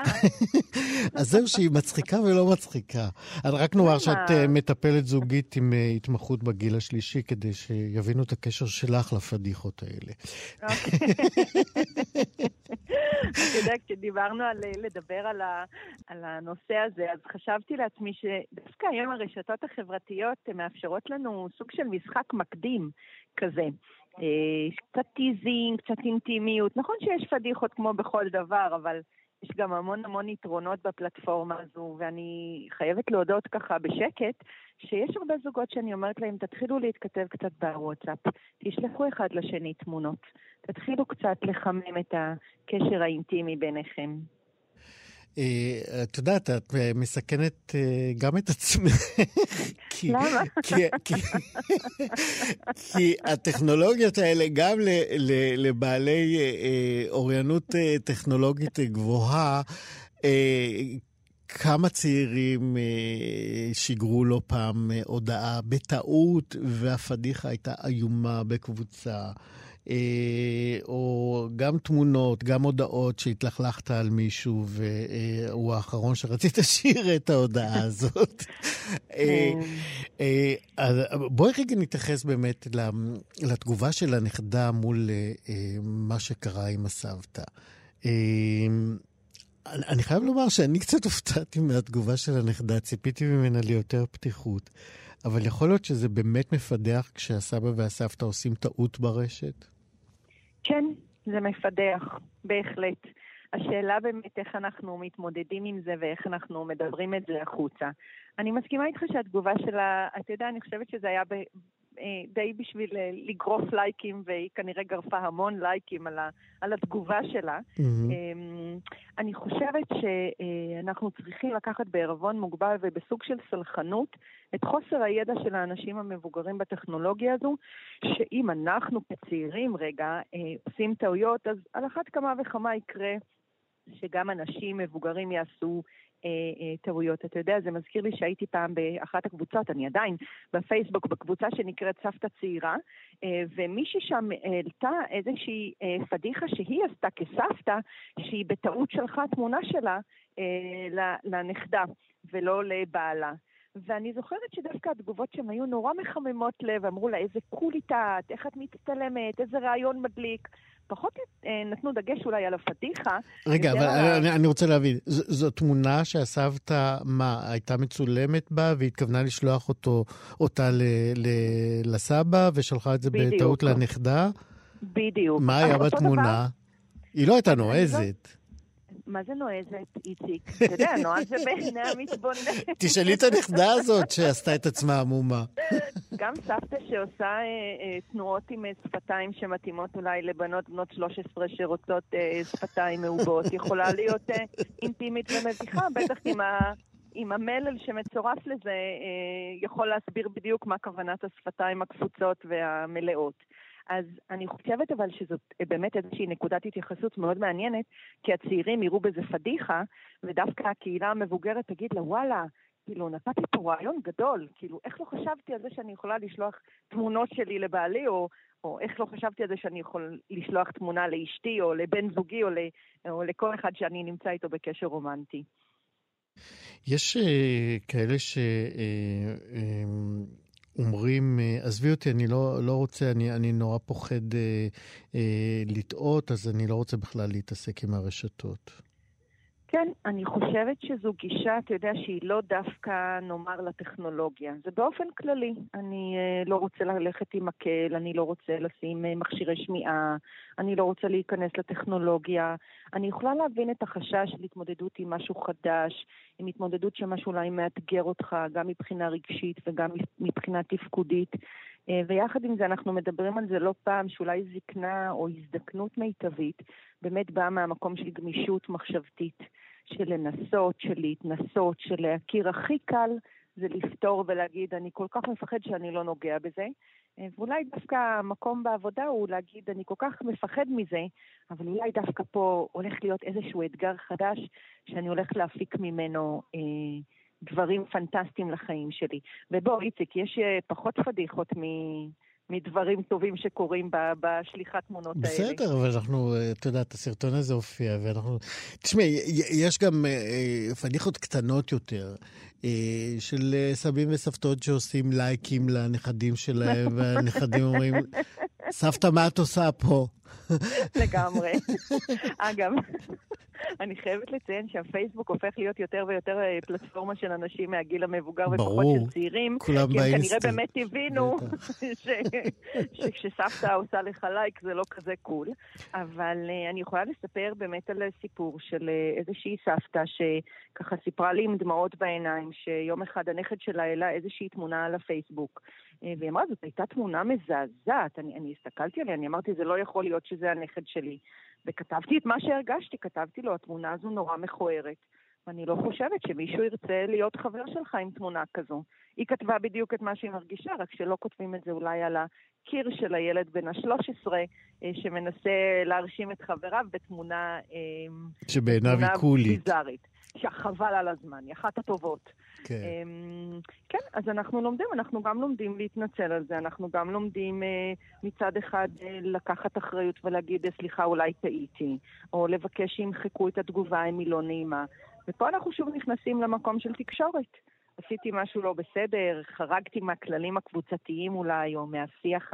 אז זהו שהיא מצחיקה ולא מצחיקה. רק נאמר? שאת מטפלת זוגית עם התמחות בגיל השלישי, כדי שיבינו את הקשר שלך לפדיחות האלה. אתה יודע, כשדיברנו על אה, לדבר על, ה, על הנושא הזה, אז חשבתי לעצמי שדווקא היום הרשתות החברתיות מאפשרות לנו סוג של משחק מקדים כזה. אה, קצת teasing, קצת אינטימיות. נכון שיש פדיחות כמו בכל דבר, אבל יש גם המון המון יתרונות בפלטפורמה הזו, ואני חייבת להודות ככה בשקט, שיש הרבה זוגות שאני אומרת להם, תתחילו להתכתב קצת בוואטסאפ, תשלחו אחד לשני תמונות, תתחילו קצת לחמם את הקשר האינטימי ביניכם. אה, את יודעת, את אה, מסכנת אה, גם את עצמך. כי- למה? כי- כי- כי הטכנולוגיות האלה, גם ל- ל- לבעלי אוריינות טכנולוגית גבוהה, כמה צעירים שיגרו לא פעם הודעה בטעות, והפדיחה הייתה איומה בקבוצה. אה, או גם תמונות, גם הודעות שהתלכלכת על מישהו והוא האחרון שרצית שיראה את ההודעה הזאת. אה, אה, אז בואי רגע נתייחס באמת לתגובה של הנכדה מול מה שקרה עם הסבתא. אני חייב לומר שאני קצת הופתעתי מהתגובה של הנכדה, ציפיתי ממנה ליותר פתיחות, אבל יכול להיות שזה באמת מפדח כשהסבא והסבתא עושים טעות ברשת? כן, זה מפדח, בהחלט. השאלה באמת איך אנחנו מתמודדים עם זה ואיך אנחנו מדברים את זה החוצה. אני מסכימה איתך שהתגובה שלה, אתה יודע, אני חושבת שזה היה ב, די בשביל אה, לגרוף לייקים, והיא כנראה גרפה המון לייקים על, ה, על התגובה שלה. אמ, אני חושבת שאנחנו צריכים לקחת בערבון מוגבל ובסוג של סלחנות את חוסר הידע של האנשים המבוגרים בטכנולוגיה הזו, שאם אנחנו כצעירים רגע אה, עושים טעויות, אז על אחת כמה וכמה יקרה שגם אנשים מבוגרים יעשו אה, אה, טעויות. אתה יודע, זה מזכיר לי שהייתי פעם באחת הקבוצות, אני עדיין בפייסבוק, בקבוצה שנקראת סבתא צעירה, אה, ומישהי שם העלתה איזושהי אה, פדיחה שהיא עשתה כסבתא, שהיא בטעות שלחה תמונה שלה אה, לנכדה ולא לבעלה. ואני זוכרת שדווקא התגובות שם היו נורא מחממות לב, אמרו לה איזה קולית את, איך את מצטלמת, איזה רעיון מדליק. פחות אה, נתנו דגש אולי על הפדיחה. רגע, אבל על אני, אני רוצה להבין, ז, זו תמונה שהסבתא, מה, הייתה מצולמת בה והתכוונה לשלוח אותו, אותה ל, ל, לסבא ושלחה את זה בדיוק. בטעות לנכדה? בדיוק. מה היה בתמונה? דבר- היא לא הייתה לא- נועזת. מה זה נועזת, איציק? אתה יודע, נועז זה בעיני המתבונן. תשאלי את הנכדה הזאת שעשתה את עצמה עמומה. גם סבתא שעושה אה, אה, תנועות עם אה, שפתיים שמתאימות אולי לבנות בנות 13 שרוצות שפתיים מעובות, יכולה להיות אינטימית ומביכה, בטח עם, ה, עם המלל שמצורף לזה, אה, יכול להסביר בדיוק מה כוונת השפתיים הקפוצות והמלאות. אז אני חושבת אבל שזאת אה, באמת איזושהי נקודת התייחסות מאוד מעניינת, כי הצעירים יראו בזה פדיחה, ודווקא הקהילה המבוגרת תגיד לה, וואלה, כאילו, נתתי פה רעיון גדול, כאילו, איך לא חשבתי על זה שאני יכולה לשלוח תמונות שלי לבעלי, או, או איך לא חשבתי על זה שאני יכול לשלוח תמונה לאשתי, או לבן זוגי, או, ל, או לכל אחד שאני נמצא איתו בקשר רומנטי. יש אה, כאלה אומרים, אה, עזבי אותי, אני לא, לא רוצה, אני, אני נורא פוחד אה, אה, לטעות, אז אני לא רוצה בכלל להתעסק עם הרשתות. כן, אני חושבת שזו גישה, אתה יודע, שהיא לא דווקא, נאמר, לטכנולוגיה. זה באופן כללי. אני uh, לא רוצה ללכת עם מקל, אני לא רוצה לשים uh, מכשירי שמיעה, אני לא רוצה להיכנס לטכנולוגיה. אני יכולה להבין את החשש של התמודדות עם משהו חדש, עם התמודדות שמשהו אולי מאתגר אותך, גם מבחינה רגשית וגם מבחינה תפקודית. Uh, ויחד עם זה אנחנו מדברים על זה לא פעם, שאולי זקנה או הזדקנות מיטבית באמת באה מהמקום של גמישות מחשבתית. של לנסות, של להתנסות, של להכיר. הכי קל זה לפתור ולהגיד, אני כל כך מפחד שאני לא נוגע בזה. אה, ואולי דווקא המקום בעבודה הוא להגיד, אני כל כך מפחד מזה, אבל אולי דווקא פה הולך להיות איזשהו אתגר חדש שאני הולך להפיק ממנו אה, דברים פנטסטיים לחיים שלי. ובוא, איציק, יש אה, פחות פדיחות מ... מדברים טובים שקורים בשליחת תמונות האלה. בסדר, אבל אנחנו, את יודעת, הסרטון הזה הופיע, ואנחנו... תשמעי, יש גם אה, אה, פדיחות קטנות יותר. אה, של סבים וסבתות שעושים לייקים לנכדים שלהם, והנכדים אומרים, סבתא, מה את עושה פה? לגמרי. אגב, אני חייבת לציין שהפייסבוק הופך להיות יותר ויותר אה, פלטפורמה של אנשים מהגיל המבוגר ופחות של צעירים. כולם באינסטר. כי הם כנראה באמת הבינו שכשסבתא עושה לך לייק זה לא כזה קול. אבל uh, אני יכולה לספר באמת על סיפור של uh, איזושהי סבתא שככה סיפרה לי עם דמעות בעיניים, שיום אחד הנכד שלה העלה איזושהי תמונה על הפייסבוק. והיא אמרה, זאת הייתה תמונה מזעזעת. אני, אני הסתכלתי עליה, אני אמרתי, זה לא יכול להיות שזה הנכד שלי. וכתבתי את מה שהרגשתי, כתבתי לו, התמונה הזו נורא מכוערת. ואני לא חושבת שמישהו ירצה להיות חבר שלך עם תמונה כזו. היא כתבה בדיוק את מה שהיא מרגישה, רק שלא כותבים את זה אולי על הקיר של הילד בן ה-13, אה, שמנסה להרשים את חבריו בתמונה... אה, שבעיניו היא קולית. ביזארית. שחבל על הזמן, היא אחת הטובות. כן. אמ, כן, אז אנחנו לומדים, אנחנו גם לומדים להתנצל על זה, אנחנו גם לומדים אה, מצד אחד אה, לקחת אחריות ולהגיד, אה, סליחה, אולי טעיתי, או לבקש שימחקו את התגובה אם היא לא נעימה. ופה אנחנו שוב נכנסים למקום של תקשורת. עשיתי משהו לא בסדר, חרגתי מהכללים הקבוצתיים אולי, או מהשיח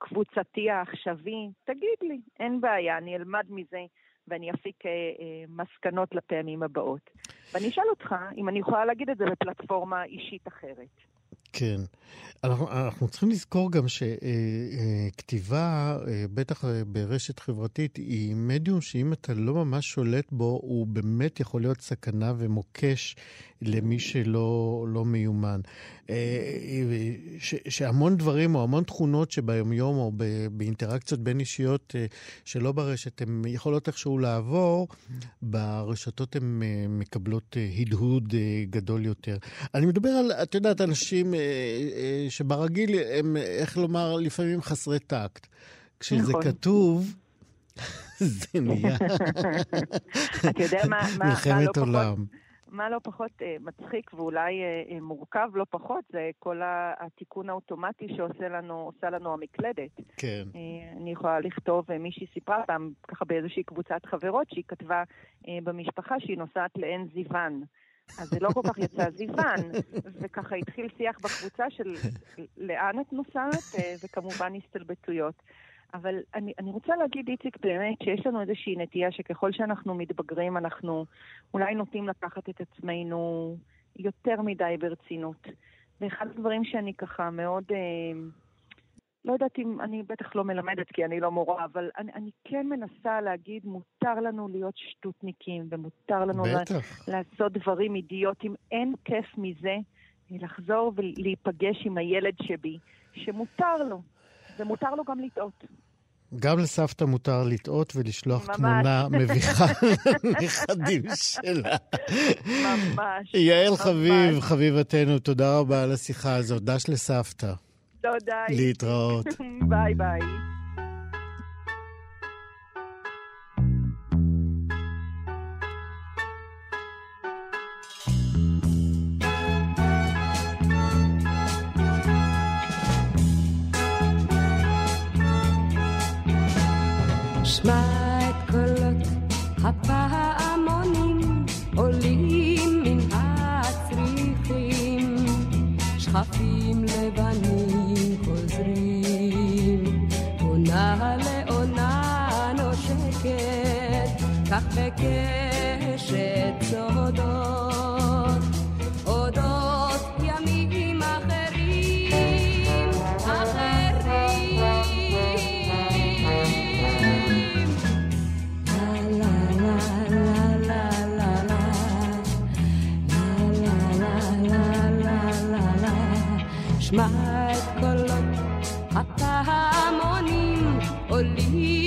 הקבוצתי העכשווי, תגיד לי, אין בעיה, אני אלמד מזה. ואני אפיק אה, אה, מסקנות לפעמים הבאות. ואני אשאל אותך אם אני יכולה להגיד את זה בפלטפורמה אישית אחרת. כן. אנחנו, אנחנו צריכים לזכור גם שכתיבה, אה, אה, בטח אה, ברשת חברתית, היא מדיום שאם אתה לא ממש שולט בו, הוא באמת יכול להיות סכנה ומוקש למי שלא לא מיומן. ש, שהמון דברים או המון תכונות שביומיום או באינטראקציות בין אישיות שלא ברשת, הן יכולות איכשהו לעבור, ברשתות הן מקבלות הדהוד גדול יותר. אני מדבר על, את יודעת, אנשים שברגיל הם, איך לומר, לפעמים חסרי טקט. כשזה נכון. כתוב... זה נהיה... אתה יודע מה, מה, מלחמת לא עולם. מה לא פחות אה, מצחיק ואולי אה, אה, מורכב לא פחות, זה כל התיקון האוטומטי שעושה לנו, לנו המקלדת. כן. אני יכולה לכתוב, מישהי סיפרה פעם, ככה באיזושהי קבוצת חברות, שהיא כתבה במשפחה שהיא נוסעת לעין זיוון. אז זה לא כל כך יצא זיוון, וככה התחיל שיח בקבוצה של לאן את נוסעת, וכמובן הסתלבטויות. אבל אני, אני רוצה להגיד, איציק, באמת, שיש לנו איזושהי נטייה שככל שאנחנו מתבגרים, אנחנו אולי נוטים לקחת את עצמנו יותר מדי ברצינות. ואחד הדברים שאני ככה מאוד... אה, לא יודעת אם, אני בטח לא מלמדת כי אני לא מורה, אבל אני, אני כן מנסה להגיד, מותר לנו להיות שטותניקים, ומותר לנו בטח. לעשות דברים אידיוטיים. אין כיף מזה לחזור ולהיפגש עם הילד שבי, שמותר לו, ומותר לו גם לטעות. גם לסבתא מותר לטעות ולשלוח ממש. תמונה מביכה לנכדים שלה. ממש. יעל ממש. חביב, חביבתנו, תודה רבה על השיחה הזאת. דש לסבתא. תודה. להתראות. ביי ביי. הפעמונים עולים מן הצריחים שכפים לבנים חוזרים, עונה לעונה נושקת, כך בקשת Olivia.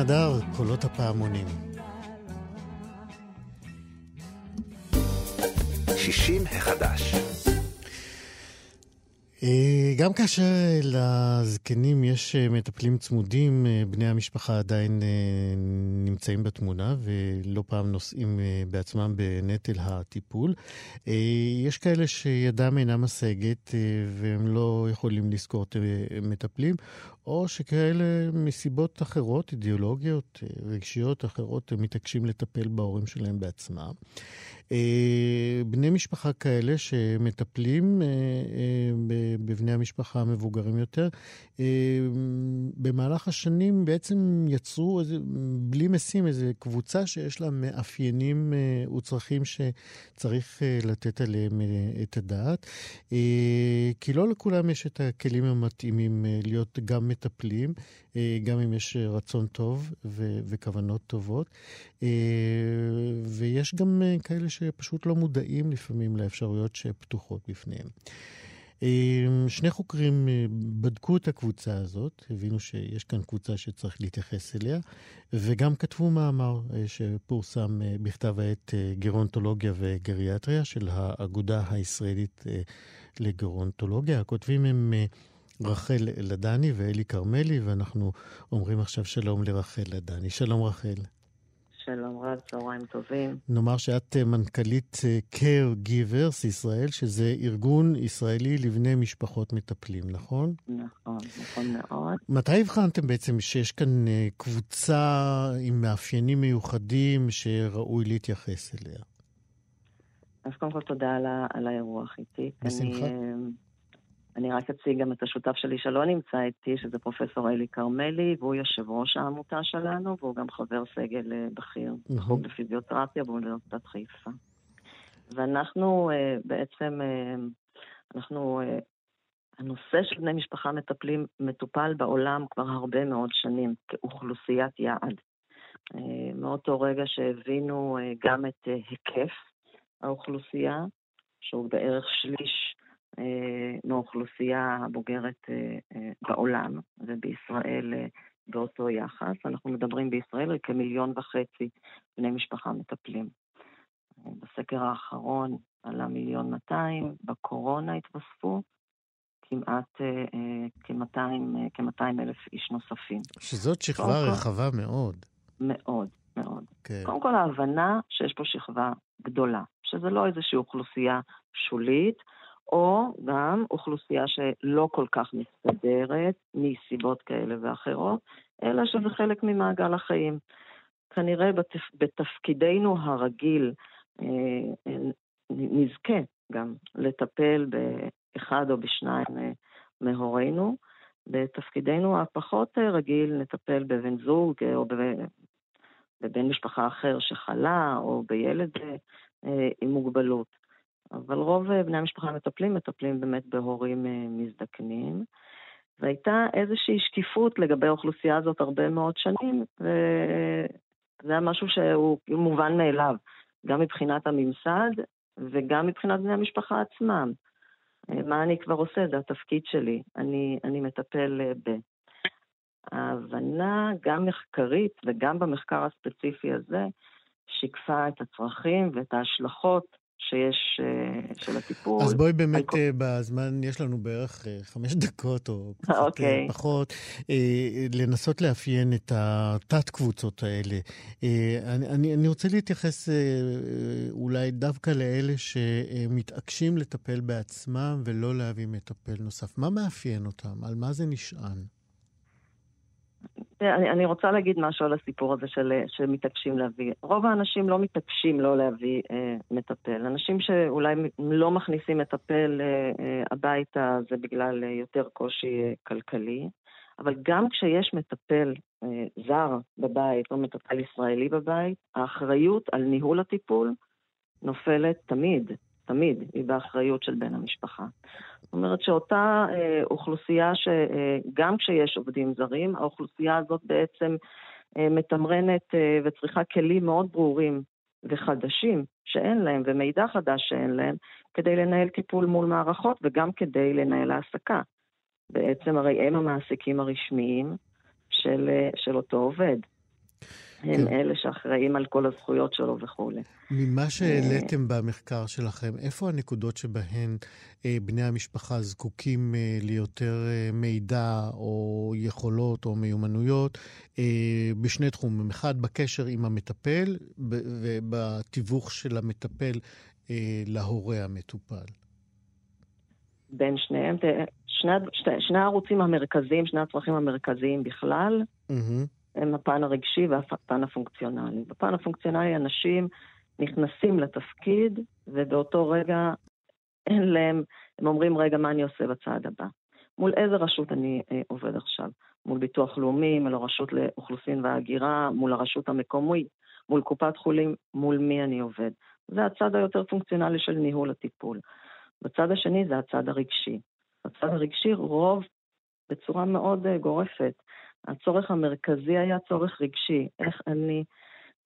ירדנה הדר, קולות הפעמונים. 60 החדש. גם כאשר לזקנים יש אה, מטפלים צמודים, אה, בני המשפחה עדיין אה, נמצאים בתמונה ולא פעם נושאים בעצמם בנטל הטיפול. יש כאלה שידם אינה משגת והם לא יכולים לשכור את, אה, מטפלים, או שכאלה מסיבות אחרות, אידיאולוגיות, רגשיות אחרות, הם מתעקשים לטפל בהורים שלהם בעצמם. בני משפחה כאלה שמטפלים בבני המשפחה המבוגרים יותר, אה, במהלך השנים בעצם יצרו איזה, בלי משים איזו קבוצה שיש לה מאפיינים אה, וצרכים שצריך אה, לתת עליהם את הדעת. כי לא לכולם יש את הכלים המתאימים להיות גם מטפלים, גם אם יש רצון טוב ו- וכוונות טובות. ויש גם כאלה שפשוט לא מודעים לפעמים לאפשרויות שפתוחות בפניהם. אה, שני חוקרים אה, בדקו את הקבוצה הזאת, הבינו שיש כאן קבוצה שצריך להתייחס אליה, וגם כתבו מאמר אה, שפורסם אה, בכתב העת גרונטולוגיה וגריאטריה של האגודה הישראלית לגרונטולוגיה. הכותבים הם רחל לדני ואלי כרמלי, ואנחנו אומרים עכשיו שלום לרחל לדני. שלום רחל. שלום רב, צהריים טובים. נאמר שאת אה, מנכ"לית אה, Care Givers ישראל, שזה ארגון ישראלי לבני משפחות מטפלים, נכון? נכון, נכון מאוד. מתי הבחנתם בעצם שיש כאן אה, קבוצה עם מאפיינים מיוחדים שראוי להתייחס אליה? אז קודם כל תודה על, ה- על האירוח איתי. בשמחה. אני, אני רק אציג גם את השותף שלי שלא נמצא איתי, שזה פרופסור אלי כרמלי, והוא יושב ראש העמותה שלנו, והוא גם חבר סגל אה, בכיר מהמם. בחוג לפיזיותרפיה באוניברסיטת חיפה. ואנחנו אה, בעצם, אה, אנחנו, הנושא של בני משפחה מטפלים מטופל בעולם כבר הרבה מאוד שנים כאוכלוסיית יעד. מאותו רגע שהבינו גם את היקף האוכלוסייה, שהוא בערך שליש מהאוכלוסייה הבוגרת אה, אה, בעולם, ובישראל אה, באותו יחס. אנחנו מדברים בישראל על כמיליון וחצי בני משפחה מטפלים. אה, בסקר האחרון עלה מיליון 200, בקורונה התווספו כמעט אה, אה, כ-200 כ-200 אלף איש נוספים. שזאת שכבה רחבה מאוד. מאוד, מאוד. כן. קודם כל ההבנה שיש פה שכבה גדולה, שזה לא איזושהי אוכלוסייה שולית, או גם אוכלוסייה שלא כל כך מסתדרת מסיבות כאלה ואחרות, אלא שזה חלק ממעגל החיים. כנראה בתפ... בתפקידנו הרגיל אה, נזכה גם לטפל באחד או בשניים אה, מהורינו. בתפקידנו הפחות אה, רגיל נטפל בבן זוג או בבן משפחה אחר שחלה או בילד עם מוגבלות. אבל רוב בני המשפחה המטפלים מטפלים באמת בהורים מזדקנים. והייתה איזושהי שקיפות לגבי האוכלוסייה הזאת הרבה מאוד שנים, וזה היה משהו שהוא מובן מאליו, גם מבחינת הממסד וגם מבחינת בני המשפחה עצמם. מה אני כבר עושה? זה התפקיד שלי, אני, אני מטפל ב... ההבנה, גם מחקרית וגם במחקר הספציפי הזה, שיקפה את הצרכים ואת ההשלכות שיש, אה, של הטיפול. אז בואי באמת, כל... אה, בזמן, יש לנו בערך אה, חמש דקות או קצת okay. אוקיי. פחות, לנסות לאפיין את התת-קבוצות האלה. אני, אני, אני רוצה להתייחס אולי דווקא לאלה שמתעקשים לטפל בעצמם ולא להביא מטפל נוסף. מה מאפיין אותם? על מה זה נשען? אני, אני רוצה להגיד משהו על הסיפור הזה של, שמתעקשים להביא. רוב האנשים לא מתעקשים לא להביא אה, מטפל. אנשים שאולי לא מכניסים מטפל אה, אה, הביתה זה בגלל אה, יותר קושי אה, כלכלי, אבל גם כשיש מטפל אה, זר בבית או מטפל ישראלי בבית, האחריות על ניהול הטיפול נופלת תמיד תמיד היא באחריות של בן המשפחה. זאת אומרת שאותה אה, אוכלוסייה שגם אה, כשיש עובדים זרים, האוכלוסייה הזאת בעצם אה, מתמרנת אה, וצריכה כלים מאוד ברורים וחדשים שאין להם, ומידע חדש שאין להם, כדי לנהל טיפול מול מערכות וגם כדי לנהל העסקה. בעצם הרי הם המעסיקים הרשמיים של, אה, של אותו עובד. הם כן. אלה שאחראים על כל הזכויות שלו וכולי. ממה שהעליתם במחקר שלכם, איפה הנקודות שבהן אה, בני המשפחה זקוקים אה, ליותר אה, מידע או יכולות או מיומנויות אה, בשני תחומים? אחד, בקשר עם המטפל ובתיווך של המטפל אה, להורה המטופל. בין שניהם, שני, שני, שני הערוצים המרכזיים, שני הצרכים המרכזיים בכלל, mm-hmm. הם הפן הרגשי והפן הפונקציונלי. בפן הפונקציונלי אנשים נכנסים לתפקיד, ובאותו רגע אין להם, הם אומרים, רגע, מה אני עושה בצעד הבא? מול איזה רשות אני אה, עובד עכשיו? מול ביטוח לאומי, מול הרשות לאוכלוסין וההגירה, מול הרשות המקומית, מול קופת חולים, מול מי אני עובד. זה הצד היותר פונקציונלי של ניהול הטיפול. בצד השני זה הצד הרגשי. בצד הרגשי רוב, בצורה מאוד uh, גורפת, הצורך המרכזי היה צורך רגשי. איך אני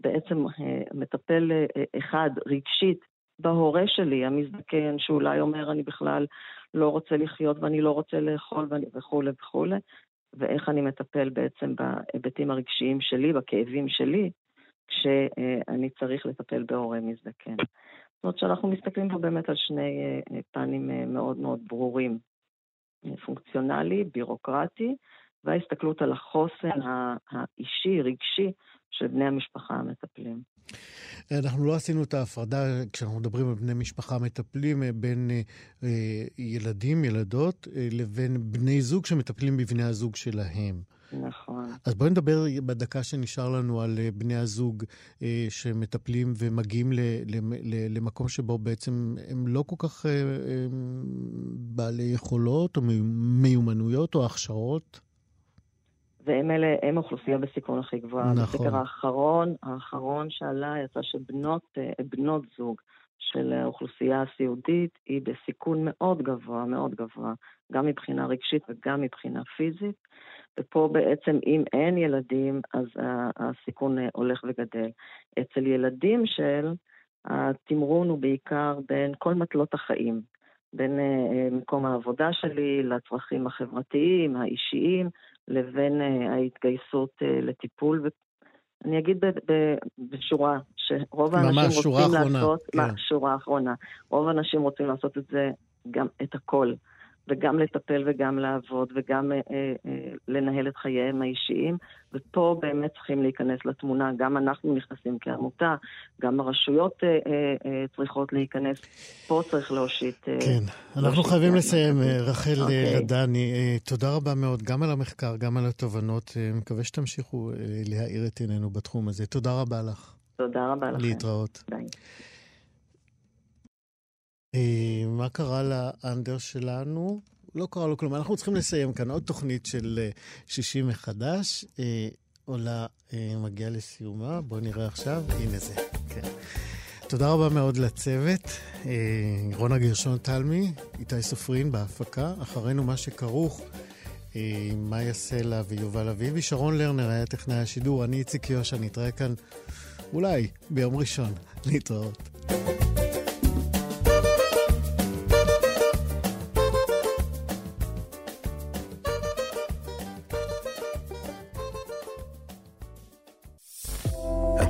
בעצם אה, מטפל אה, אחד רגשית בהורה שלי, המזדקן, שאולי אומר, אני בכלל לא רוצה לחיות ואני לא רוצה לאכול וכולי וכולי, ואיך אני מטפל בעצם בהיבטים הרגשיים שלי, בכאבים שלי, כשאני צריך לטפל בהורה מזדקן. זאת אומרת שאנחנו מסתכלים פה באמת על שני אה, פנים מאוד מאוד ברורים. פונקציונלי, בירוקרטי, וההסתכלות על החוסן האישי, רגשי, של בני המשפחה המטפלים. אנחנו לא עשינו את ההפרדה, כשאנחנו מדברים על בני משפחה מטפלים, אה, בין אה, ילדים, ילדות, אה, לבין בני זוג שמטפלים בבני הזוג שלהם. נכון. אז בואי נדבר בדקה שנשאר לנו על בני הזוג שמטפלים ומגיעים למקום שבו בעצם הם לא כל כך בעלי יכולות או מיומנויות או הכשרות. והם אלה, הם האוכלוסייה בסיכון הכי גבוהה. נכון. בסקר האחרון, האחרון שעלה, יצא שבנות אה, בנות זוג של האוכלוסייה הסיעודית היא בסיכון מאוד גבוה, מאוד גבוה, גם מבחינה רגשית וגם מבחינה פיזית. ופה בעצם, אם אין ילדים, אז הסיכון אה, הולך וגדל. אצל ילדים של, התמרון הוא בעיקר בין כל מטלות החיים, בין אה, מקום העבודה שלי לצרכים החברתיים, האישיים, לבין uh, ההתגייסות uh, לטיפול. ואני אגיד בשורה, שרוב האנשים רוצים אחרונה, לעשות, כן. מה, שורה אחרונה, רוב האנשים רוצים לעשות את זה, גם את הכל, וגם לטפל וגם לעבוד וגם אה, אה, לנהל את חייהם האישיים, ופה באמת צריכים להיכנס לתמונה. גם אנחנו נכנסים כעמותה, גם הרשויות אה, אה, אה, צריכות להיכנס. פה צריך להושיט... אה, כן, אנחנו חייבים לסיים. אה, רחל אה, אוקיי. לדני, אה, תודה רבה מאוד גם על המחקר, גם על התובנות. אה, מקווה שתמשיכו אה, להאיר את עינינו בתחום הזה. תודה רבה לך. תודה רבה לכם. להתראות. ביי. אה, מה קרה לאנדר שלנו? לא קרה לו כלום. אנחנו צריכים לסיים כאן עוד תוכנית של אה, שישי מחדש. אה, עולה מגיעה לסיומה. בואו נראה עכשיו. הנה זה, כן. תודה רבה מאוד לצוות. רונה גרשון תלמי, איתי סופרין בהפקה. אחרינו מה שכרוך. מאיה סלע ויובל אביבי. שרון לרנר היה טכנאי השידור. אני איציק יושע, נתראה כאן אולי ביום ראשון. להתראות.